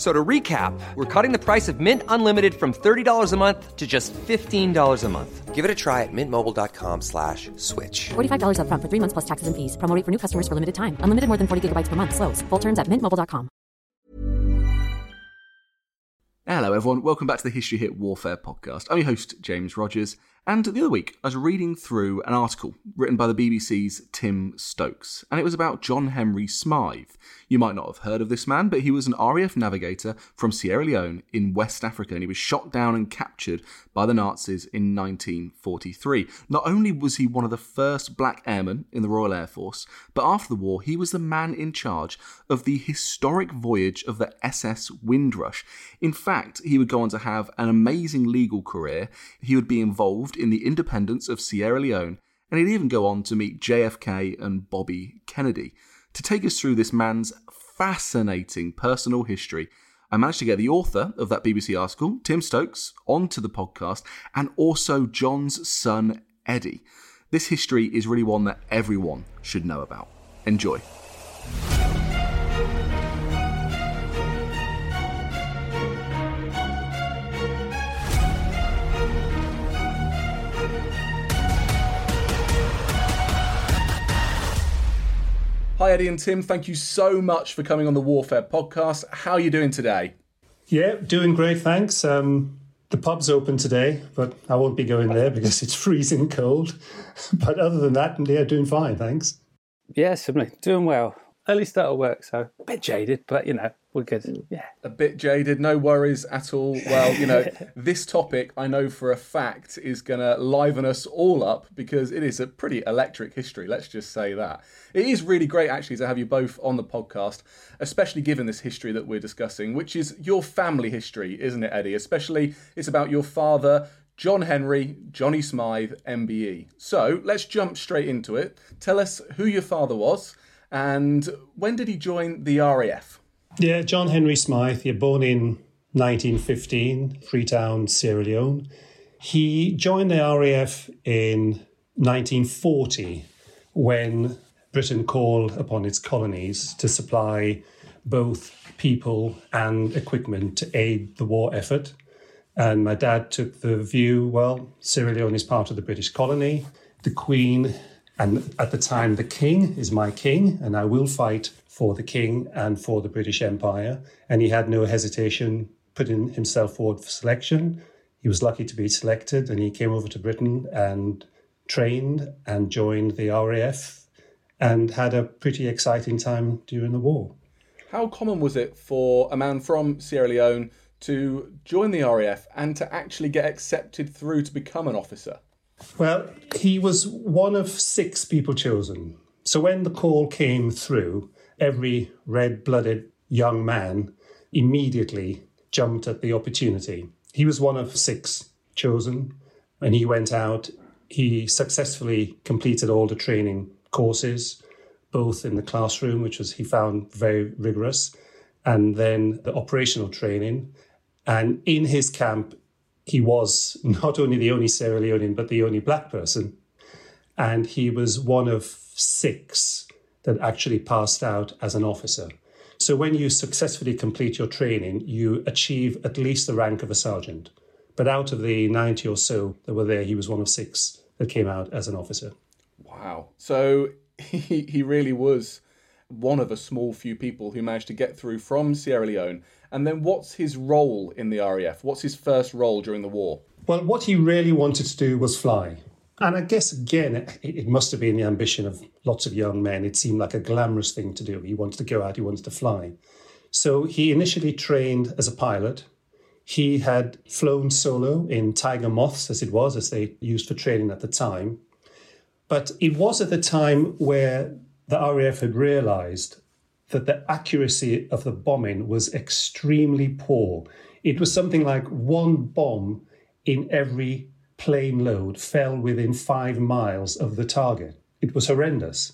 So to recap, we're cutting the price of Mint Unlimited from $30 a month to just $15 a month. Give it a try at mintmobile.com slash switch. $45 up front for three months plus taxes and fees. Promo rate for new customers for limited time. Unlimited more than 40 gigabytes per month. Slows. Full terms at mintmobile.com. Hello, everyone. Welcome back to the History Hit Warfare podcast. I'm your host, James Rogers. And the other week, I was reading through an article written by the BBC's Tim Stokes, and it was about John Henry Smythe. You might not have heard of this man, but he was an RAF navigator from Sierra Leone in West Africa, and he was shot down and captured by the Nazis in 1943. Not only was he one of the first black airmen in the Royal Air Force, but after the war, he was the man in charge of the historic voyage of the SS Windrush. In fact, he would go on to have an amazing legal career. He would be involved in the independence of Sierra Leone, and he'd even go on to meet JFK and Bobby Kennedy. To take us through this man's fascinating personal history, I managed to get the author of that BBC article, Tim Stokes, onto the podcast, and also John's son, Eddie. This history is really one that everyone should know about. Enjoy. Hi, Eddie and Tim. Thank you so much for coming on the Warfare podcast. How are you doing today? Yeah, doing great, thanks. Um, the pub's open today, but I won't be going there because it's freezing cold. But other than that, yeah, doing fine, thanks. Yeah, similarly, doing well. Early start of work, so a bit jaded, but you know, we're good. Mm. Yeah. A bit jaded, no worries at all. Well, you know, this topic I know for a fact is going to liven us all up because it is a pretty electric history, let's just say that. It is really great actually to have you both on the podcast, especially given this history that we're discussing, which is your family history, isn't it, Eddie? Especially it's about your father, John Henry, Johnny Smythe, MBE. So let's jump straight into it. Tell us who your father was and when did he join the RAF? Yeah, John Henry Smythe, he born in 1915, Freetown, Sierra Leone. He joined the RAF in 1940 when Britain called upon its colonies to supply both people and equipment to aid the war effort. And my dad took the view well, Sierra Leone is part of the British colony. The Queen, and at the time, the King is my king, and I will fight for the King and for the British Empire. And he had no hesitation putting himself forward for selection. He was lucky to be selected, and he came over to Britain and trained and joined the RAF and had a pretty exciting time during the war. How common was it for a man from Sierra Leone to join the RAF and to actually get accepted through to become an officer? Well, he was one of six people chosen. So when the call came through, every red blooded young man immediately jumped at the opportunity. He was one of six chosen, and he went out. He successfully completed all the training courses, both in the classroom, which was he found very rigorous, and then the operational training. And in his camp, he was not only the only Sierra Leonean, but the only black person. And he was one of six that actually passed out as an officer. So when you successfully complete your training, you achieve at least the rank of a sergeant. But out of the 90 or so that were there, he was one of six that came out as an officer. Wow. So he, he really was one of a small few people who managed to get through from Sierra Leone. And then what's his role in the RAF? What's his first role during the war? Well, what he really wanted to do was fly. And I guess, again, it, it, must have been the ambition of lots of young men. It seemed like a glamorous thing to do. He wanted to go out, he wanted to fly. So he initially trained as a pilot. He had flown solo in Tiger Moths, as it was, as they used for training at the time. But it was at the time where the RAF had realized that the accuracy of the bombing was extremely poor. It was something like one bomb in every plane load fell within five miles of the target. It was horrendous.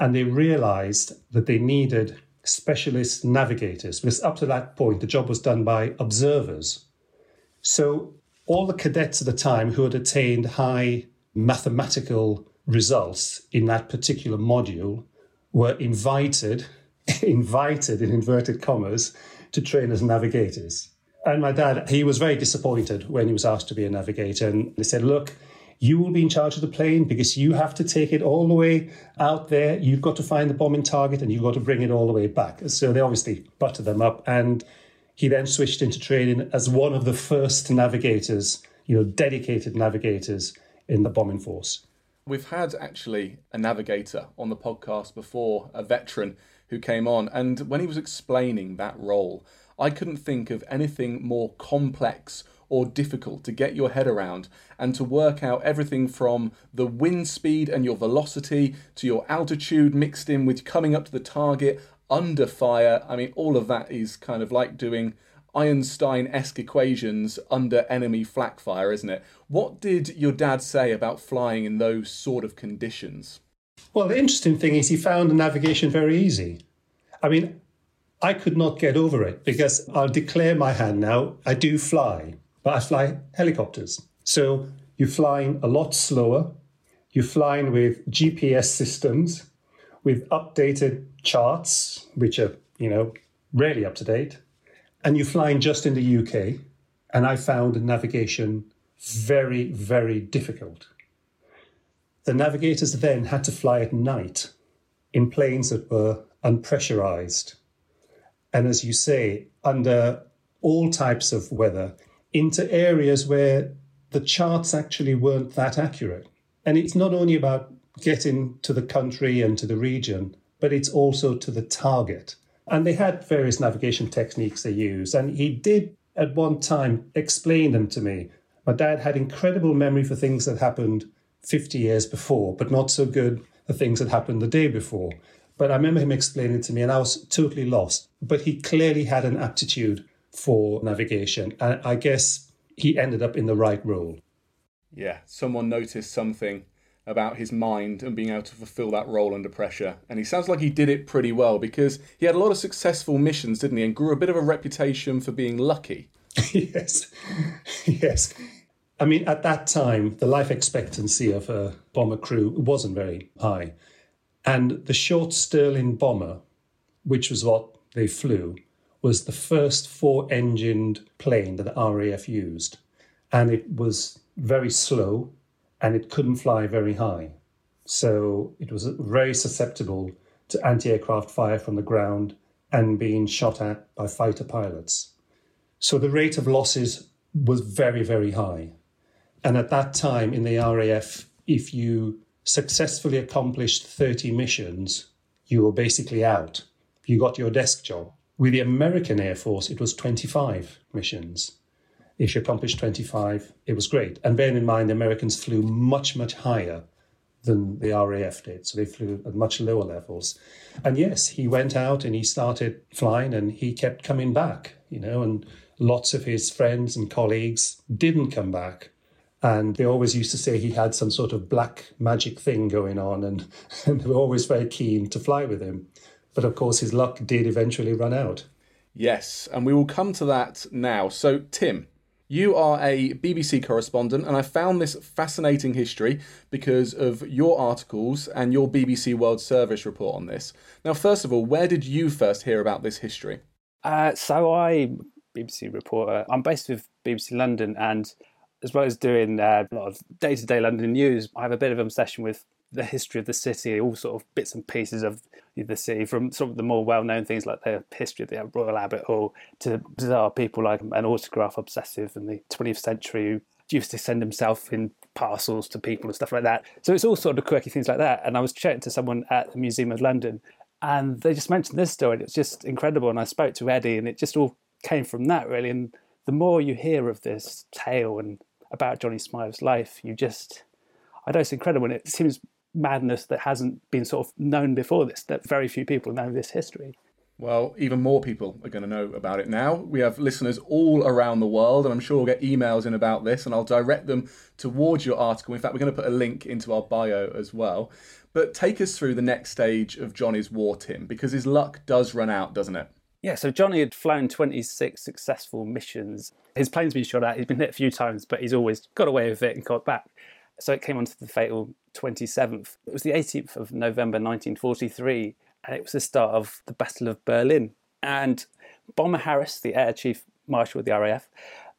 And they realized that they needed specialist navigators because up to that point, the job was done by observers. So all the cadets at the time who had attained high mathematical results in that particular module were invited, invited in inverted commas, to train as navigators. And my dad, he was very disappointed when he was asked to be a navigator. And they said, look, you will be in charge of the plane because you have to take it all the way out there. You've got to find the bombing target and you've got to bring it all the way back. So they obviously buttered them up. And he then switched into training as one of the first navigators, you know, dedicated navigators in the bombing force. We've had actually a navigator on the podcast before, a veteran who came on. And when he was explaining that role, I couldn't think of anything more complex or difficult to get your head around and to work out everything from the wind speed and your velocity to your altitude mixed in with coming up to the target under fire. I mean, all of that is kind of like doing Einstein esque equations under enemy flak fire, isn't it? What did your dad say about flying in those sort of conditions? Well, the interesting thing is he found the navigation very easy. I mean, I could not get over it because I'll declare my hand now. I do fly, but I fly helicopters. So you're flying a lot slower. You're flying with GPS systems, with updated charts, which are, you know, rarely up to date. And you're flying just in the UK. And I found navigation very, very difficult. The navigators then had to fly at night in planes that were unpressurized and as you say, under all types of weather into areas where the charts actually weren't that accurate. And it's not only about getting to the country and to the region, but it's also to the target. And they had various navigation techniques they used. And he did at one time explain them to me. My dad had incredible memory for things that happened 50 years before, but not so good the things that happened the day before. But I remember him explaining to me, and I was totally lost. But he clearly had an aptitude for navigation. And I guess he ended up in the right role. Yeah, someone noticed something about his mind and being able to fulfill that role under pressure. And he sounds like he did it pretty well because he had a lot of successful missions, didn't he? And grew a bit of a reputation for being lucky. yes, yes. I mean, at that time, the life expectancy of a bomber crew wasn't very high. And the short Stirling bomber, which was what they flew, was the first four engined plane that the RAF used. And it was very slow and it couldn't fly very high. So it was very susceptible to anti aircraft fire from the ground and being shot at by fighter pilots. So the rate of losses was very, very high. And at that time in the RAF, if you successfully accomplished 30 missions, you were basically out. You got your desk job. With the American Air Force, it was 25 missions. If you accomplished 25, it was great. And bearing in mind, the Americans flew much, much higher than the RAF did. So they flew at much lower levels. And yes, he went out and he started flying and he kept coming back, you know, and lots of his friends and colleagues didn't come back and they always used to say he had some sort of black magic thing going on, and, and they were always very keen to fly with him. But of course, his luck did eventually run out. Yes, and we will come to that now. So, Tim, you are a BBC correspondent, and I found this fascinating history because of your articles and your BBC World Service report on this. Now, first of all, where did you first hear about this history? Uh, so, I BBC reporter. I'm based with BBC London, and as well as doing uh, a lot of day to day London news, I have a bit of an obsession with the history of the city, all sort of bits and pieces of the city, from some of the more well known things like the history of the Royal Albert Hall to bizarre people like an autograph obsessive in the 20th century who used to send himself in parcels to people and stuff like that. So it's all sort of quirky things like that. And I was chatting to someone at the Museum of London, and they just mentioned this story. And it's just incredible. And I spoke to Eddie, and it just all came from that really. And the more you hear of this tale and about Johnny Smythe's life, you just, I know it's incredible. And it seems madness that hasn't been sort of known before this, that very few people know this history. Well, even more people are going to know about it now. We have listeners all around the world, and I'm sure we'll get emails in about this, and I'll direct them towards your article. In fact, we're going to put a link into our bio as well. But take us through the next stage of Johnny's war, Tim, because his luck does run out, doesn't it? Yeah, so Johnny had flown 26 successful missions. His plane's been shot at, he's been hit a few times, but he's always got away with it and got back. So it came on to the fatal 27th. It was the 18th of November 1943, and it was the start of the Battle of Berlin. And Bomber Harris, the Air Chief Marshal of the RAF,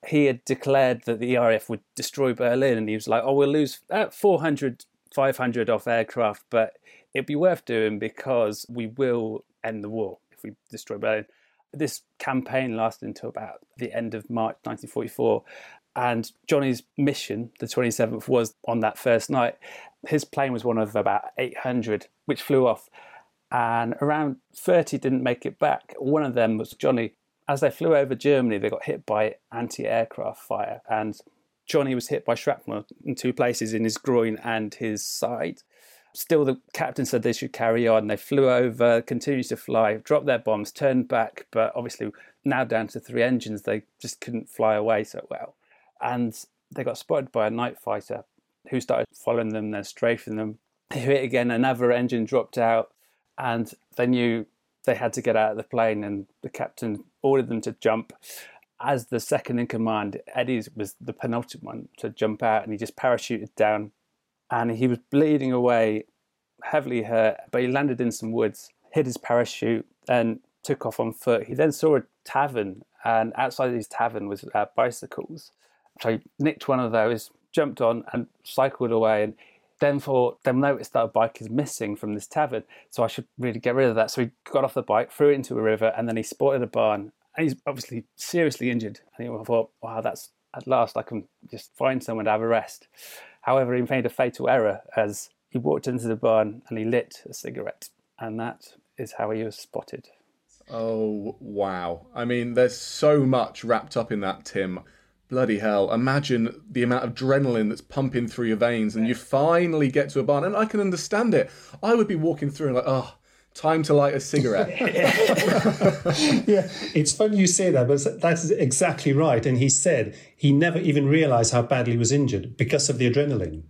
he had declared that the RAF would destroy Berlin, and he was like, "Oh, we'll lose uh, 400, 500 off aircraft, but it'd be worth doing because we will end the war we destroy Berlin." This campaign lasted until about the end of March 1944, and Johnny's mission, the 27th, was on that first night. His plane was one of about 800 which flew off and around 30 didn't make it back. One of them was Johnny. As they flew over Germany, they got hit by anti aircraft fire, and Johnny was hit by shrapnel in two places in his groin and his side. Still, the captain said they should carry on. They flew over, continued to fly, dropped their bombs, turned back, but obviously now down to three engines, they just couldn't fly away so well. And they got spotted by a night fighter who started following them, then strafing them. They hit again, another engine dropped out and they knew they had to get out of the plane, and the captain ordered them to jump. As the second in command, Eddie was the penultimate one to jump out, and he just parachuted down, and he was bleeding away, heavily hurt, but he landed in some woods, hid his parachute, and took off on foot. He then saw a tavern, and outside his tavern was uh, bicycles. So he nicked one of those, jumped on, and cycled away. And then thought, then noticed that a bike is missing from this tavern, so I should really get rid of that. So he got off the bike, threw it into a river, and then he spotted a barn. And he's obviously seriously injured. And he thought, wow, that's at last I can just find someone to have a rest. However, he made a fatal error as he walked into the barn and he lit a cigarette. And that is how he was spotted. Oh, wow. I mean, there's so much wrapped up in that, Tim bloody hell, imagine the amount of adrenaline that's pumping through your veins and you finally get to a barn. And I can understand it. I would be walking through and like, oh, time to light a cigarette. yeah, it's funny you say that, but that's exactly right. And he said he never even realized how badly he was injured because of the adrenaline.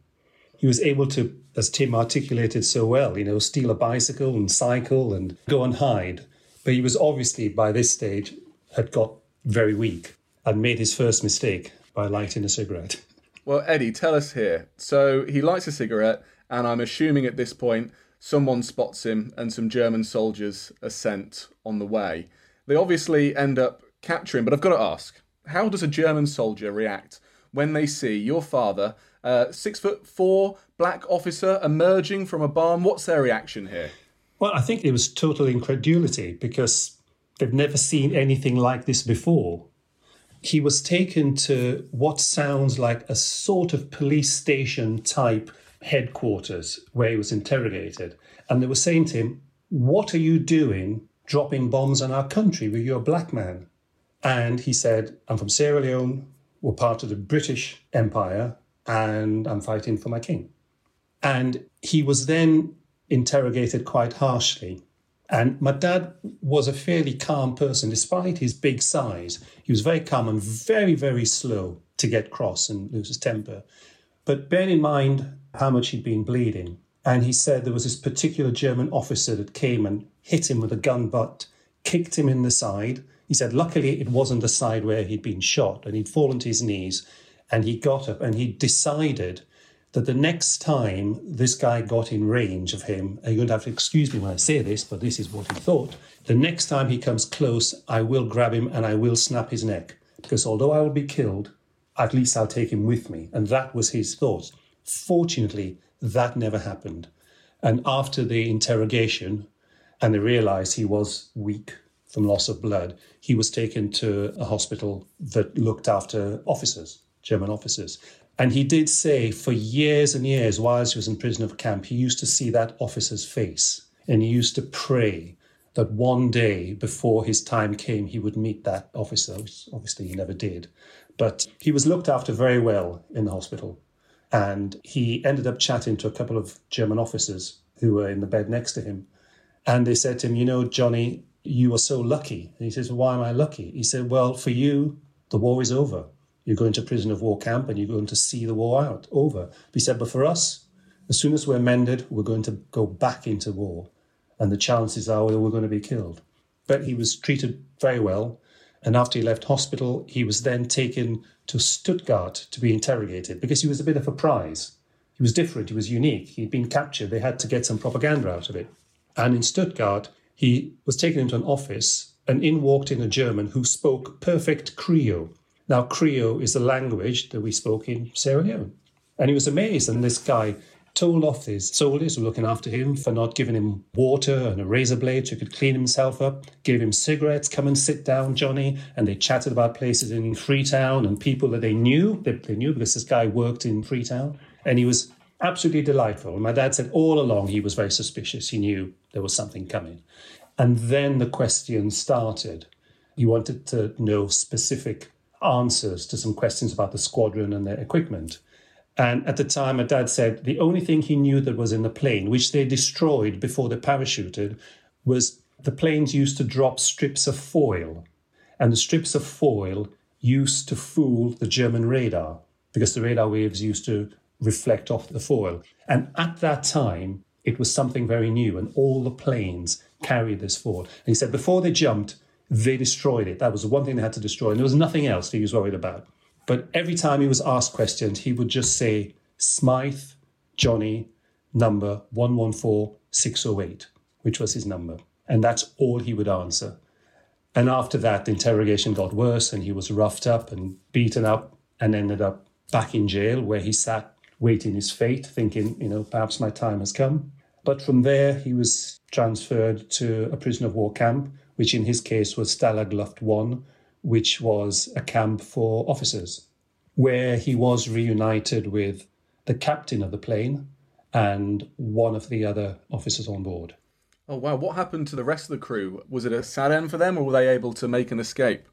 He was able to, as Tim articulated so well, you know, steal a bicycle and cycle and go and hide. But he was obviously, by this stage, had got very weak and made his first mistake by lighting a cigarette. Well, Eddie, tell us here. So he lights a cigarette, and I'm assuming at this point someone spots him and some German soldiers are sent on the way. They obviously end up capturing, but I've got to ask how does a German soldier react when they see your father, uh, six foot four black officer, emerging from a barn? What's their reaction here? Well, I think it was total incredulity because they've never seen anything like this before he was taken to what sounds like a sort of police station type headquarters where he was interrogated. And they were saying to him, What are you doing dropping bombs on our country with your black man? And he said, I'm from Sierra Leone, we're part of the British Empire, and I'm fighting for my king. And he was then interrogated quite harshly and my dad was a fairly calm person, despite his big size. He was very calm and very, very slow to get cross and lose his temper. But bear in mind how much he'd been bleeding. And he said there was this particular German officer that came and hit him with a gun butt, kicked him in the side. He said, luckily, it wasn't the side where he'd been shot, and he'd fallen to his knees. And he got up and he decided that the next time this guy got in range of him, and you're going to have to excuse me when I say this, but this is what he thought. The next time he comes close, I will grab him and I will snap his neck. Because although I will be killed, at least I'll take him with me. And that was his thought. Fortunately, that never happened. And after the interrogation, and they realized he was weak from loss of blood, he was taken to a hospital that looked after officers German officers. And he did say for years and years, whilst he was in prisoner of camp, he used to see that officer's face and he used to pray that one day before his time came, he would meet that officer, which obviously he never did. But he was looked after very well in the hospital. And he ended up chatting to a couple of German officers who were in the bed next to him. And they said to him, You know, Johnny, you are so lucky. And he says, Why am I lucky? He said, Well, for you, the war is over. You're going to prison of war camp and you're going to see the war out over. He said, But for us, as soon as we're mended, we're going to go back into war. And the chances are we're going to be killed. But he was treated very well. And after he left hospital, he was then taken to Stuttgart to be interrogated because he was a bit of a prize. He was different, he was unique. He'd been captured, they had to get some propaganda out of it. And in Stuttgart, he was taken into an office, and in walked in a German who spoke perfect Creole. Now, Creole is the language that we spoke in Sierra Leone. And he was amazed, and this guy told off his soldiers who were looking after him for not giving him water and a razor blade so he could clean himself up, gave him cigarettes, come and sit down, Johnny. And they chatted about places in Freetown and people that they knew, they, they knew because this guy worked in Freetown. And he was absolutely delightful. And my dad said all along he was very suspicious. He knew there was something coming. And then the question started. He wanted to know specific answers to some questions about the squadron and their equipment. And at the time, my dad said the only thing he knew that was in the plane, which they destroyed before they parachuted, was the planes used to drop strips of foil. And the strips of foil used to fool the German radar because the radar waves used to reflect off the foil. And at that time, it was something very new, and all the planes carried this foil. And he said before they jumped, they destroyed it. That was the one thing they had to destroy, and there was nothing else he was worried about. But every time he was asked questions, he would just say, Smythe, Johnny, number 114608, which was his number. And that's all he would answer. And after that, the interrogation got worse and he was roughed up and beaten up and ended up back in jail where he sat waiting his fate, thinking, you know, perhaps my time has come. But from there, he was transferred to a prisoner of war camp, which in his case was Stalag Luft 1, which was a camp for officers, where he was reunited with the captain of the plane and one of the other officers on board. Oh, wow. What happened to the rest of the crew? Was it a sad end for them or were they able to make an escape?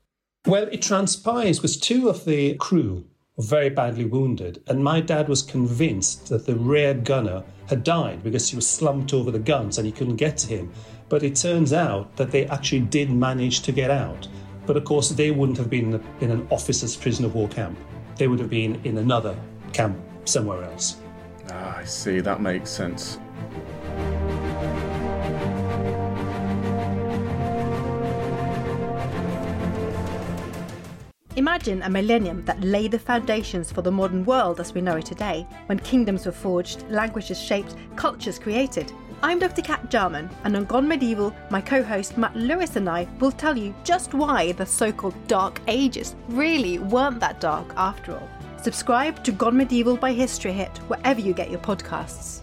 Well, it transpires because two of the crew were very badly wounded, and my dad was convinced that the rear gunner had died because he was slumped over the guns and he couldn't get to him. But it turns out that they actually did manage to get out. But of course, they wouldn't have been in an officer's prison of war camp. They would have been in another camp somewhere else. Ah, I see. That makes sense. Imagine a millennium that laid the foundations for the modern world as we know it today, when kingdoms were forged, languages shaped, cultures created. I'm Dr. Kat Jarman, and on Gone Medieval, my co host Matt Lewis and I will tell you just why the so called Dark Ages really weren't that dark after all. Subscribe to Gone Medieval by History Hit wherever you get your podcasts.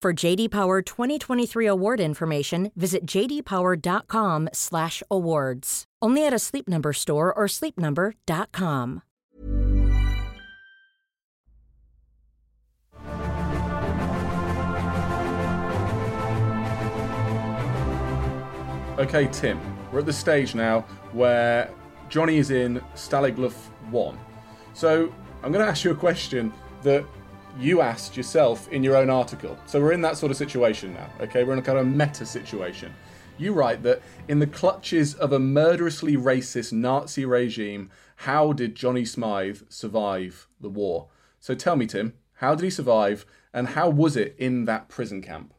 For JD Power 2023 award information, visit jdpower.com/awards. Only at a Sleep Number store or sleepnumber.com. Okay, Tim, we're at the stage now where Johnny is in Stalag 1. So I'm going to ask you a question that you asked yourself in your own article. So we're in that sort of situation now, okay? We're in a kind of meta situation. You write that in the clutches of a murderously racist Nazi regime, how did Johnny Smythe survive the war? So tell me, Tim, how did he survive and how was it in that prison camp?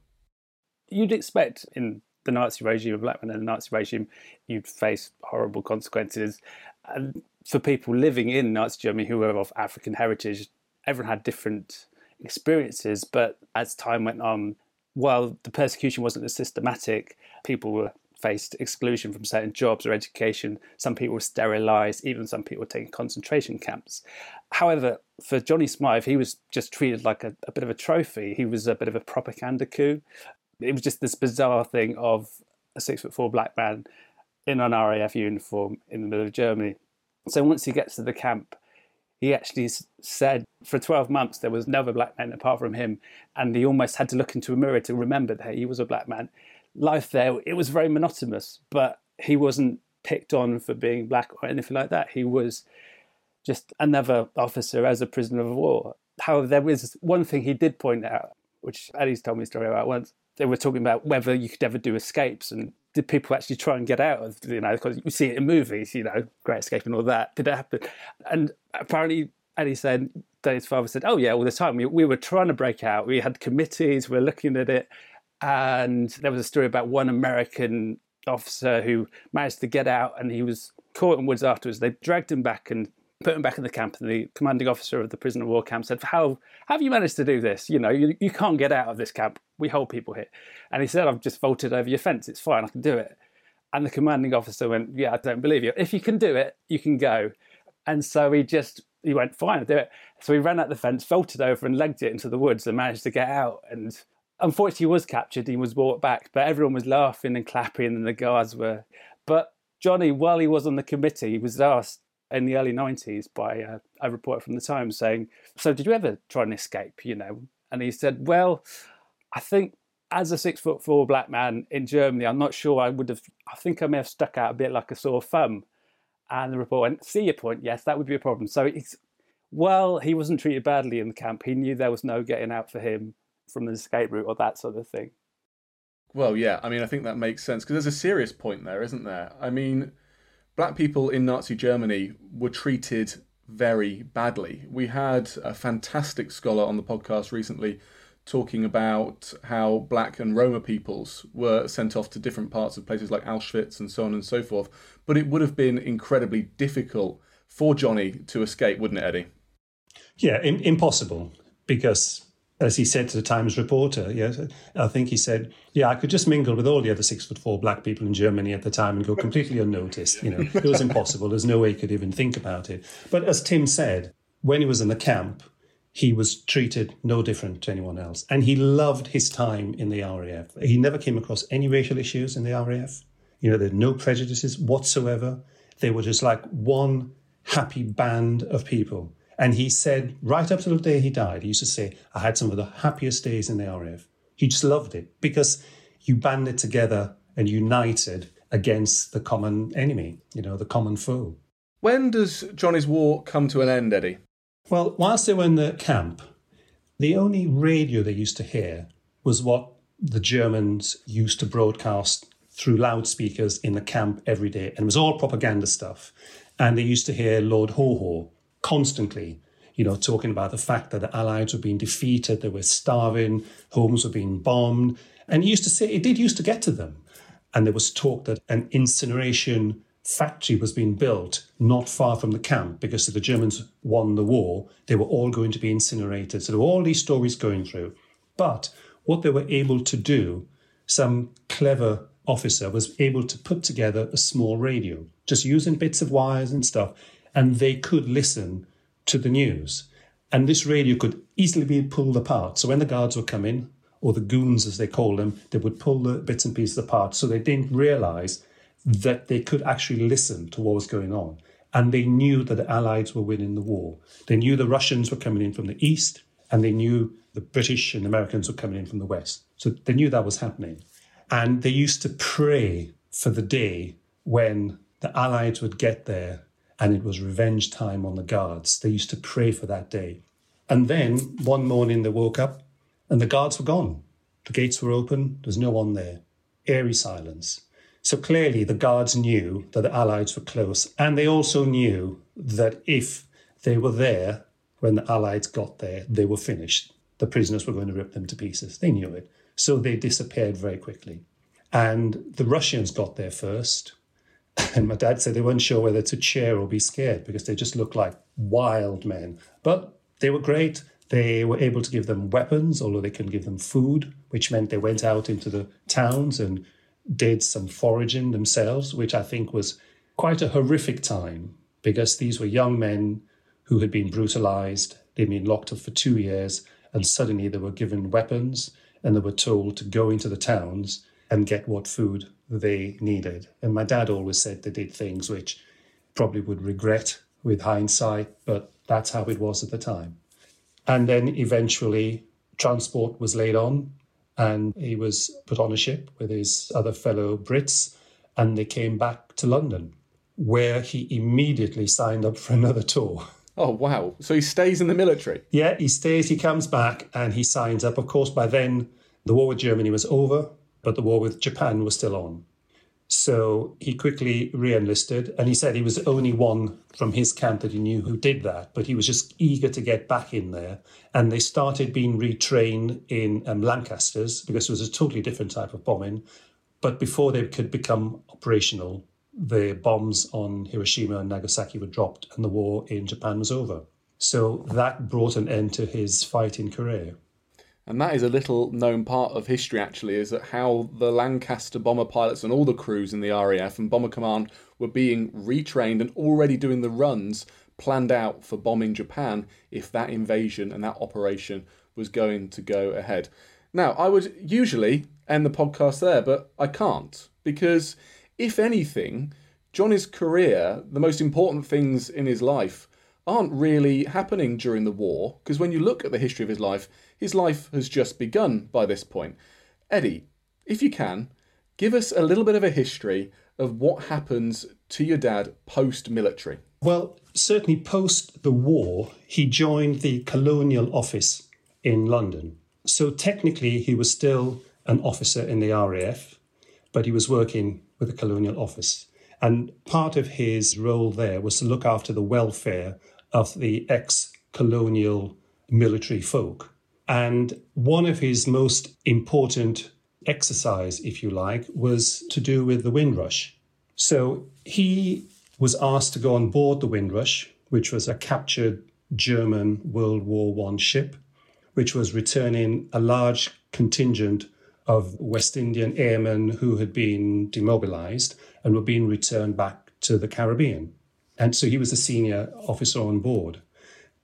You'd expect in the Nazi regime, a black man in the Nazi regime, you'd face horrible consequences. And for people living in Nazi Germany who were of African heritage, everyone had different experiences. But as time went on, while the persecution wasn't as systematic, people were faced exclusion from certain jobs or education. Some people were sterilized, even some people were taken concentration camps. However, for Johnny Smythe, he was just treated like a, a bit of a trophy. He was a bit of a propaganda coup it was just this bizarre thing of a six foot four black man in an RAF uniform in the middle of Germany. So once he gets to the camp, he actually said for 12 months there was never black men apart from him, and he almost had to look into a mirror to remember that he was a black man. Life there, it was very monotonous, but he wasn't picked on for being black or anything like that. He was just another officer as a prisoner of war. However, there was one thing he did point out, which Eddie's told me a story about once they were talking about whether you could ever do escapes and did people actually try and get out of you know because you see it in movies you know great escape and all that did it happen? And apparently Eddie said Danny's father said oh yeah all the time. We, we were trying to break out. We had committees. We're looking at it. And there was a story about one American officer who managed to get out and he was caught in woods afterwards. They dragged him back and put him back in the camp. And the commanding officer of the prisoner of war camp said, how, how have you managed to do this? You know, you, you can't get out of this camp. We hold people here. And he said, I've just vaulted over your fence. It's fine. I can do it. And the commanding officer went, Yeah, I don't believe you. If you can do it, you can go. And so he just, he went, Fine, I'll do it. So he ran out the fence, vaulted over and legged it into the woods and managed to get out. And unfortunately, he was captured. He was brought back, but everyone was laughing and clapping, and the guards were. But Johnny, while he was on the committee, he was asked, in the early 90s by a, a report from the Times saying, So, did you ever try and escape? You know, and he said, Well, I think as a six foot four black man in Germany, I'm not sure I would have, I think I may have stuck out a bit like a sore thumb. And the reporter went, See your point, yes, that would be a problem. So, well, he wasn't treated badly in the camp. He knew there was no getting out for him from the escape route or that sort of thing. Well, yeah, I mean, I think that makes sense because there's a serious point there, isn't there? I mean, black people in Nazi Germany were treated very badly. We had a fantastic scholar on the podcast recently talking about how black and Roma peoples were sent off to different parts of places like Auschwitz and so on and so forth. But it would have been incredibly difficult for Johnny to escape, wouldn't it, Eddie? Yeah, impossible because as he said to the Times reporter, yes, I think he said, "Yeah, I could just mingle with all the other six foot four black people in Germany at the time and go completely unnoticed. You know, it was impossible. There's no way he could even think about it." But as Tim said, when he was in the camp, he was treated no different to anyone else, and he loved his time in the RAF. He never came across any racial issues in the RAF. You know, there were no prejudices whatsoever. They were just like one happy band of people and he said, right up to the day he died, he used to say, I had some of the happiest days in the RAF. He just loved it because you banded together and united against the common enemy, you know, the common foe. When does Johnny's war come to an end, Eddie? Well, whilst they were in the camp, the only radio they used to hear was what the Germans used to broadcast through loudspeakers in the camp every day. And it was all propaganda stuff. And they used to hear Lord Haw Haw constantly, you know, talking about the fact that the Allies were being defeated, they were starving, homes were being bombed. And he used to say it did used to get to them. And there was talk that an incineration factory was being built not far from the camp because if the Germans won the war, they were all going to be incinerated. So there were all these stories going through. But what they were able to do, some clever officer was able to put together a small radio, just using bits of wires and stuff, and they could listen to the news. And this radio could easily be pulled apart. So when the guards were coming, or the goons as they call them, they would pull the bits and pieces apart. So they didn't realize that they could actually listen to what was going on. And they knew that the Allies were winning the war. They knew the Russians were coming in from the east, and they knew the British and Americans were coming in from the west. So they knew that was happening. And they used to pray for the day when the Allies would get there and it was revenge time on the guards. They used to pray for that day. And then one morning they woke up and the guards were gone. The gates were open, there's no one there. Airy silence. So clearly the guards knew that the Allies were close, and they also knew that if they were there when the Allies got there, they were finished. The prisoners were going to rip them to pieces. They knew it. So they disappeared very quickly. And the Russians got there first. And my dad said they weren't sure whether to cheer or be scared because they just looked like wild men. But they were great. They were able to give them weapons, although they couldn't give them food, which meant they went out into the towns and did some foraging themselves, which I think was quite a horrific time because these were young men who had been brutalized. They'd been locked up for two years, and suddenly they were given weapons and they were told to go into the towns and get what food they needed. And my dad always said they did things which probably would regret with hindsight, but that's how it was at the time. And then eventually, transport was laid on, and he was put on a ship with his other fellow Brits, and they came back to London, where he immediately signed up for another tour. Oh, wow. So he stays in the military? Yeah, he stays, he comes back, and he signs up. Of course, by then, the war with Germany was over but the war with Japan was still on. So he quickly re enlisted, and he said he was only one from his camp that he knew who did that, but he was just eager to get back in there. And they started being retrained in um, Lancasters because it was a totally different type of bombing. But before they could become operational, the bombs on Hiroshima and Nagasaki were dropped, and the war in Japan was over. So that brought an end to his fighting career. And that is a little known part of history, actually, is that how the Lancaster bomber pilots and all the crews in the RAF and Bomber Command were being retrained and already doing the runs planned out for bombing Japan if that invasion and that operation was going to go ahead. Now, I would usually end the podcast there, but I can't because, if anything, Johnny's career, the most important things in his life, aren't really happening during the war because when you look at the history of his life, his life has just begun by this point. Eddie, if you can, give us a little bit of a history of what happens to your dad post military. Well, certainly post the war, he joined the Colonial Office in London. So technically, he was still an officer in the RAF, but he was working with the Colonial Office. And part of his role there was to look after the welfare of the ex colonial military folk. And one of his most important exercise, if you like, was to do with the Windrush. So he was asked to go on board the Windrush, which was a captured German World War I ship, which was returning a large contingent of West Indian airmen who had been demobilized and were being returned back to the Caribbean. And so he was a senior officer on board.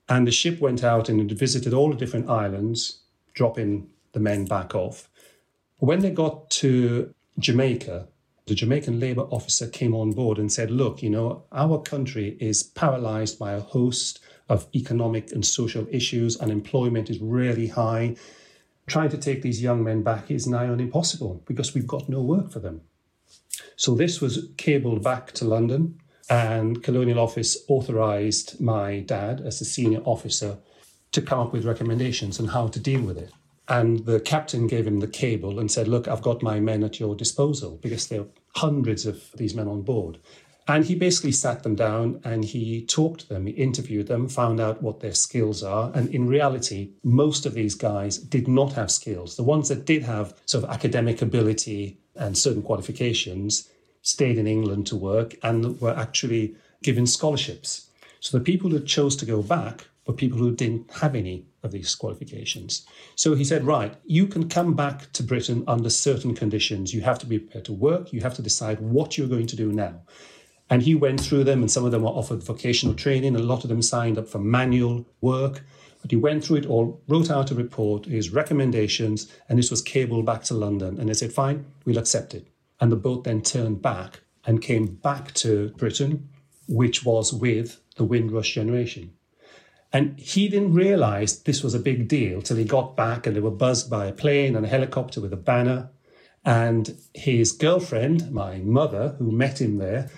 And the ship went out and visited all the different islands, dropping the men back off. When they got to Jamaica, the Jamaican labor officer came on board and said, Look, you know, our country is paralyzed by a host of economic and social issues. Unemployment is really high. Trying to take these young men back is nigh on impossible because we've got no work for them. So this was cabled back to London and Colonial Office authorized my dad as a senior officer to come up with recommendations on how to deal with it. And the captain gave him the cable and said, Look, I've got my men at your disposal because there are hundreds of these men on board. And he basically sat them down and he talked to them, he interviewed them, found out what their skills are. And in reality, most of these guys did not have skills. The ones that did have sort of academic ability and certain qualifications stayed in England to work and were actually given scholarships. So the people who chose to go back were people who didn't have any of these qualifications. So he said, right, you can come back to Britain under certain conditions. You have to be prepared to work, you have to decide what you're going to do now. And he went through them, and some of them were offered vocational training, a lot of them signed up for manual work. But he went through it all, wrote out a report, his recommendations, and this was cabled back to London. And they said, fine, we'll accept it. And the boat then turned back and came back to Britain, which was with the Windrush generation. And he didn't realize this was a big deal till he got back and they were buzzed by a plane and a helicopter with a banner. And his girlfriend, my mother, who met him there,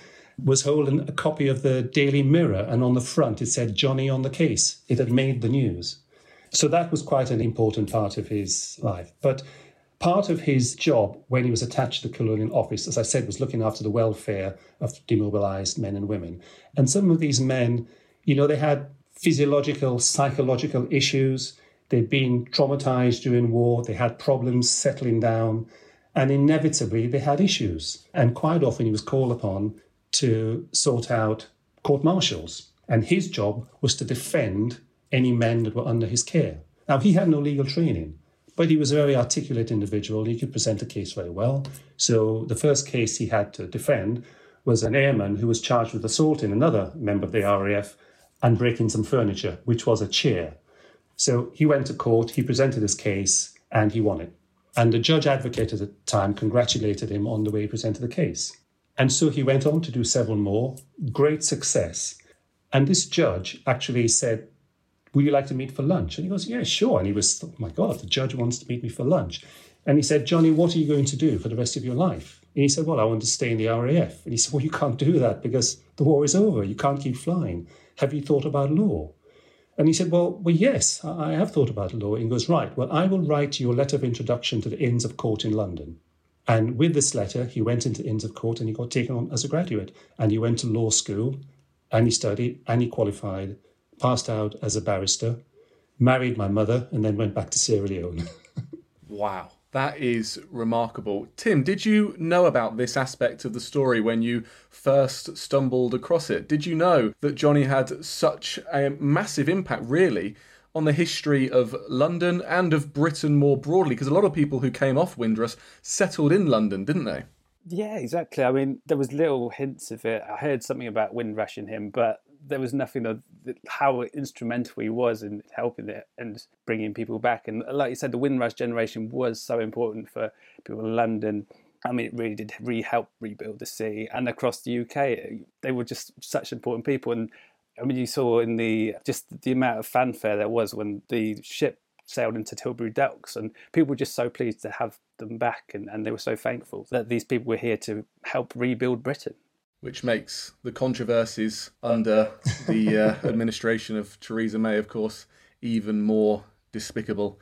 was holding a copy of the Daily Mirror. And on the front, it said Johnny on the case. It had made the news. So that was quite an important part of his life. But part of his job when he was attached to the colonial office, as I said, was looking after the welfare of demobilized men and women. And some of these men, you know, they had physiological, psychological issues. They'd been traumatized during war. They had problems settling down. And inevitably, they had issues. And quite often, he was called upon to sort out court martials. And his job was to defend any men that were under his care. Now, he had no legal training, but he was a very articulate individual. He could present a case very well. So, the first case he had to defend was an airman who was charged with assaulting another member of the RAF and breaking some furniture, which was a chair. So he went to court, he presented his case, and he won it. And the judge advocate at the time congratulated him on the way he presented the case. And so he went on to do several more, great success. And this judge actually said, Would you like to meet for lunch? And he goes, Yeah, sure. And he was, oh my God, the judge wants to meet me for lunch. And he said, Johnny, what are you going to do for the rest of your life? And he said, Well, I want to stay in the RAF. And he said, Well, you can't do that because the war is over. You can't keep flying. Have you thought about law? And he said, Well, well, yes, I have thought about law. And he goes, Right, well, I will write your letter of introduction to the Inns of Court in London. And with this letter, he went into Inns of Court and he got taken on as a graduate. And he went to law school and he studied and he qualified, passed out as a barrister, married my mother, and then went back to Sierra Leone. wow. That is remarkable. Tim, did you know about this aspect of the story when you first stumbled across it? Did you know that Johnny had such a massive impact, really, on the history of London and of Britain more broadly? Because a lot of people who came off Windrush settled in London, didn't they? Yeah, exactly. I mean, there was little hints of it. I heard something about Windrush in him, but there was nothing of how instrumental he was in helping it and bringing people back. And like you said, the Windrush generation was so important for people in London. I mean, it really did really help rebuild the city and across the UK. They were just such important people. And I mean, you saw in the just the amount of fanfare there was when the ship sailed into Tilbury Docks, and people were just so pleased to have them back, and, and they were so thankful that these people were here to help rebuild Britain which makes the controversies under the uh, administration of Theresa May, of course, even more despicable.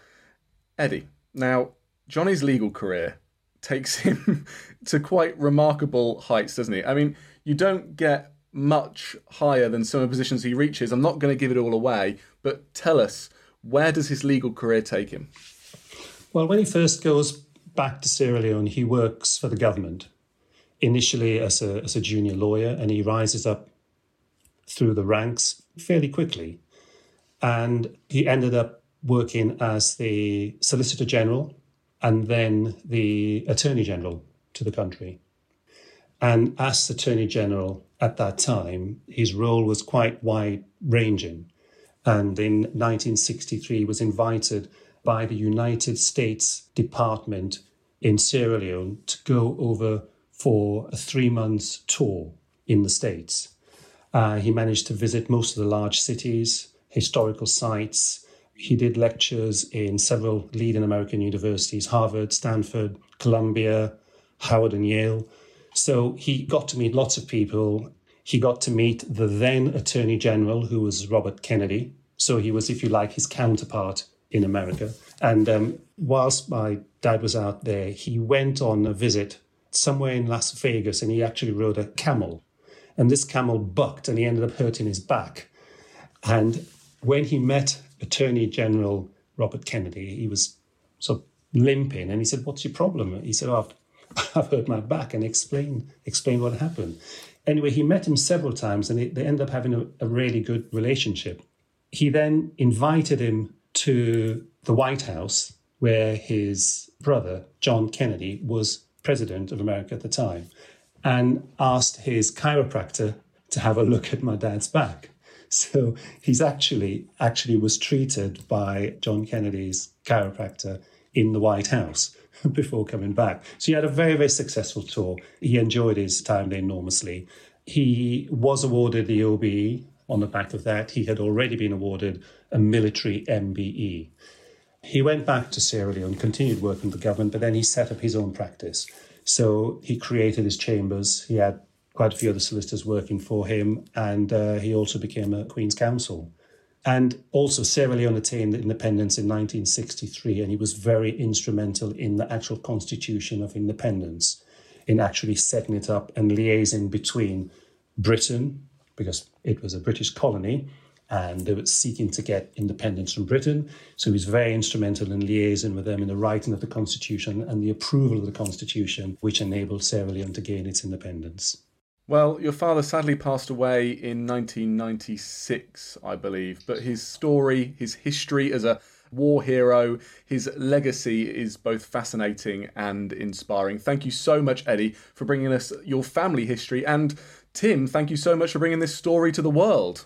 Eddie, now, Johnny's legal career takes him to quite remarkable heights, doesn't he? I mean, you don't get much higher than some of the positions he reaches. I'm not going to give it all away, but tell us, where does his legal career take him? Well, when he first goes back to Sierra Leone, he works for the government initially as a, as a junior lawyer, and he rises up through the ranks fairly quickly. And he ended up working as the Solicitor General and then the Attorney General to the country. And as Attorney General at that time, his role was quite wide ranging. And in 1963 was invited by the United States Department in Sierra Leone to go over for a three months tour in the States. Uh, he managed to visit most of the large cities, historical sites. He did lectures in several leading American universities Harvard, Stanford, Columbia, Howard, and Yale. So he got to meet lots of people. He got to meet the then Attorney General, who was Robert Kennedy. So he was, if you like, his counterpart in America. And um, whilst my dad was out there, he went on a visit somewhere in Las Vegas and he actually rode a camel. And this camel bucked and he ended up hurting his back. And when he met Attorney General Robert Kennedy, he was sort of limping and he said, What's your problem? He said, oh, I've, hurt my back and explain, explain what happened. Anyway, he met him several times and they, they ended up having a, a really good relationship. He then invited him to the White House, where his brother, John Kennedy, was president of America at the time, and asked his chiropractor to have a look at my dad's back. So he's actually actually was treated by John Kennedy's chiropractor in the White House before coming back. So he had a very, very successful tour. He enjoyed his time there enormously. He was awarded the OBE. On the back of that, he had already been awarded a military MBE. He went back to Sierra Leone, continued working for the government, but then he set up his own practice. So he created his chambers. He had quite a few other solicitors working for him, and uh, he also became a Queen's Counsel. And also, Sierra Leone attained independence in 1963, and he was very instrumental in the actual constitution of independence, in actually setting it up and liaising between Britain, because it was a British colony, and they were seeking to get independence from Britain. So he was very instrumental in liaising with them in the writing of the Constitution and the approval of the Constitution, which enabled Sierra Leone to gain its independence. Well, your father sadly passed away in 1996, I believe, but his story, his history as a war hero, his legacy is both fascinating and inspiring. Thank you so much, Eddie, for bringing us your family history. And Tim, thank you so much for bringing this story to the world.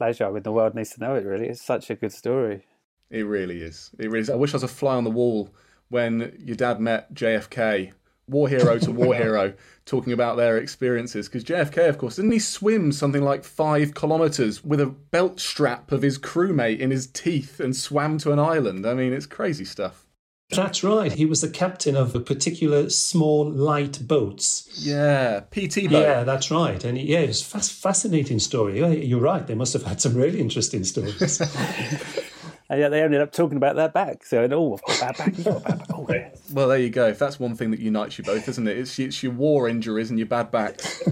Pleasure. I mean, the world needs to know it, really. It's such a good story. It really is. It really is. I wish I was a fly on the wall when your dad met JFK war hero to war hero talking about their experiences. Because JFK, of course, didn't he swim something like five kilometres with a belt strap of his crewmate in his teeth and swam to an island? I mean, it's crazy stuff. That's right. He was the captain of a particular small light boats. Yeah, PT boat. Yeah, that's right. And yeah, it's a fascinating story. You're right. They must have had some really interesting stories. and yet they ended up talking about their back. So, oh, I've got bad back, you've got bad back. Oh, yeah. Well, there you go. If that's one thing that unites you both, isn't it? It's, it's your war injuries and your bad backs.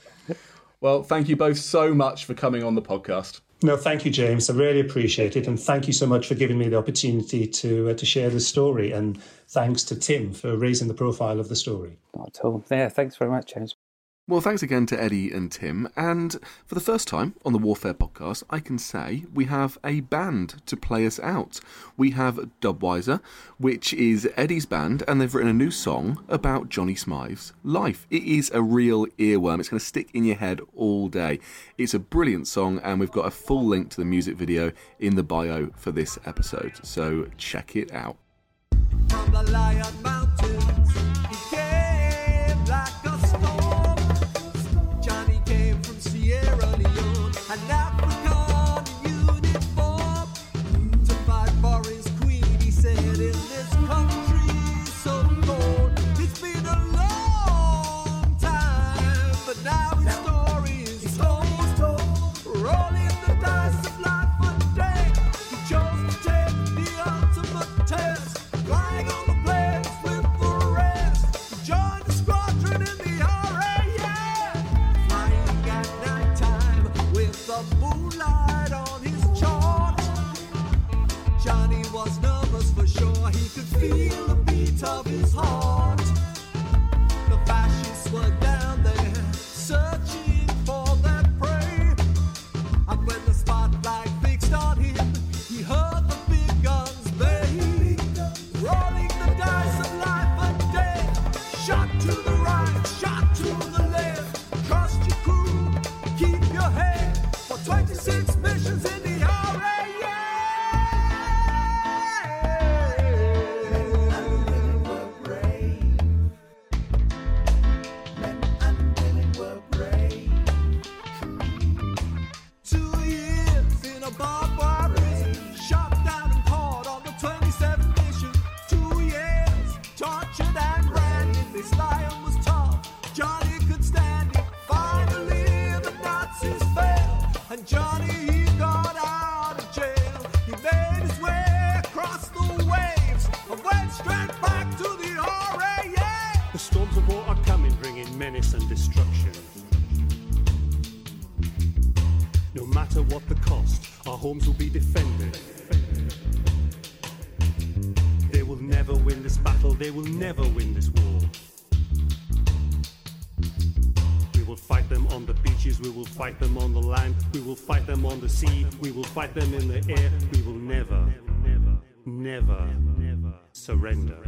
well, thank you both so much for coming on the podcast. No, thank you, James. I really appreciate it, and thank you so much for giving me the opportunity to uh, to share the story. And thanks to Tim for raising the profile of the story. Not at all. Yeah, thanks very much, James. Well, thanks again to Eddie and Tim. And for the first time on the Warfare podcast, I can say we have a band to play us out. We have Dubwiser, which is Eddie's band, and they've written a new song about Johnny Smythe's life. It is a real earworm. It's going to stick in your head all day. It's a brilliant song, and we've got a full link to the music video in the bio for this episode. So check it out. Fight them in the air, we will never, never, never surrender.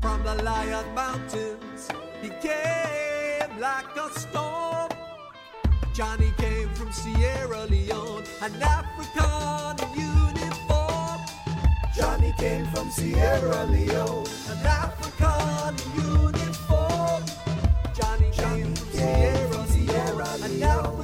From the Lion Mountains, he came like a storm. Johnny came from Sierra Leone, an African uniform. Johnny came from Sierra Leone, an African uniform. Johnny came from Sierra Leone, an African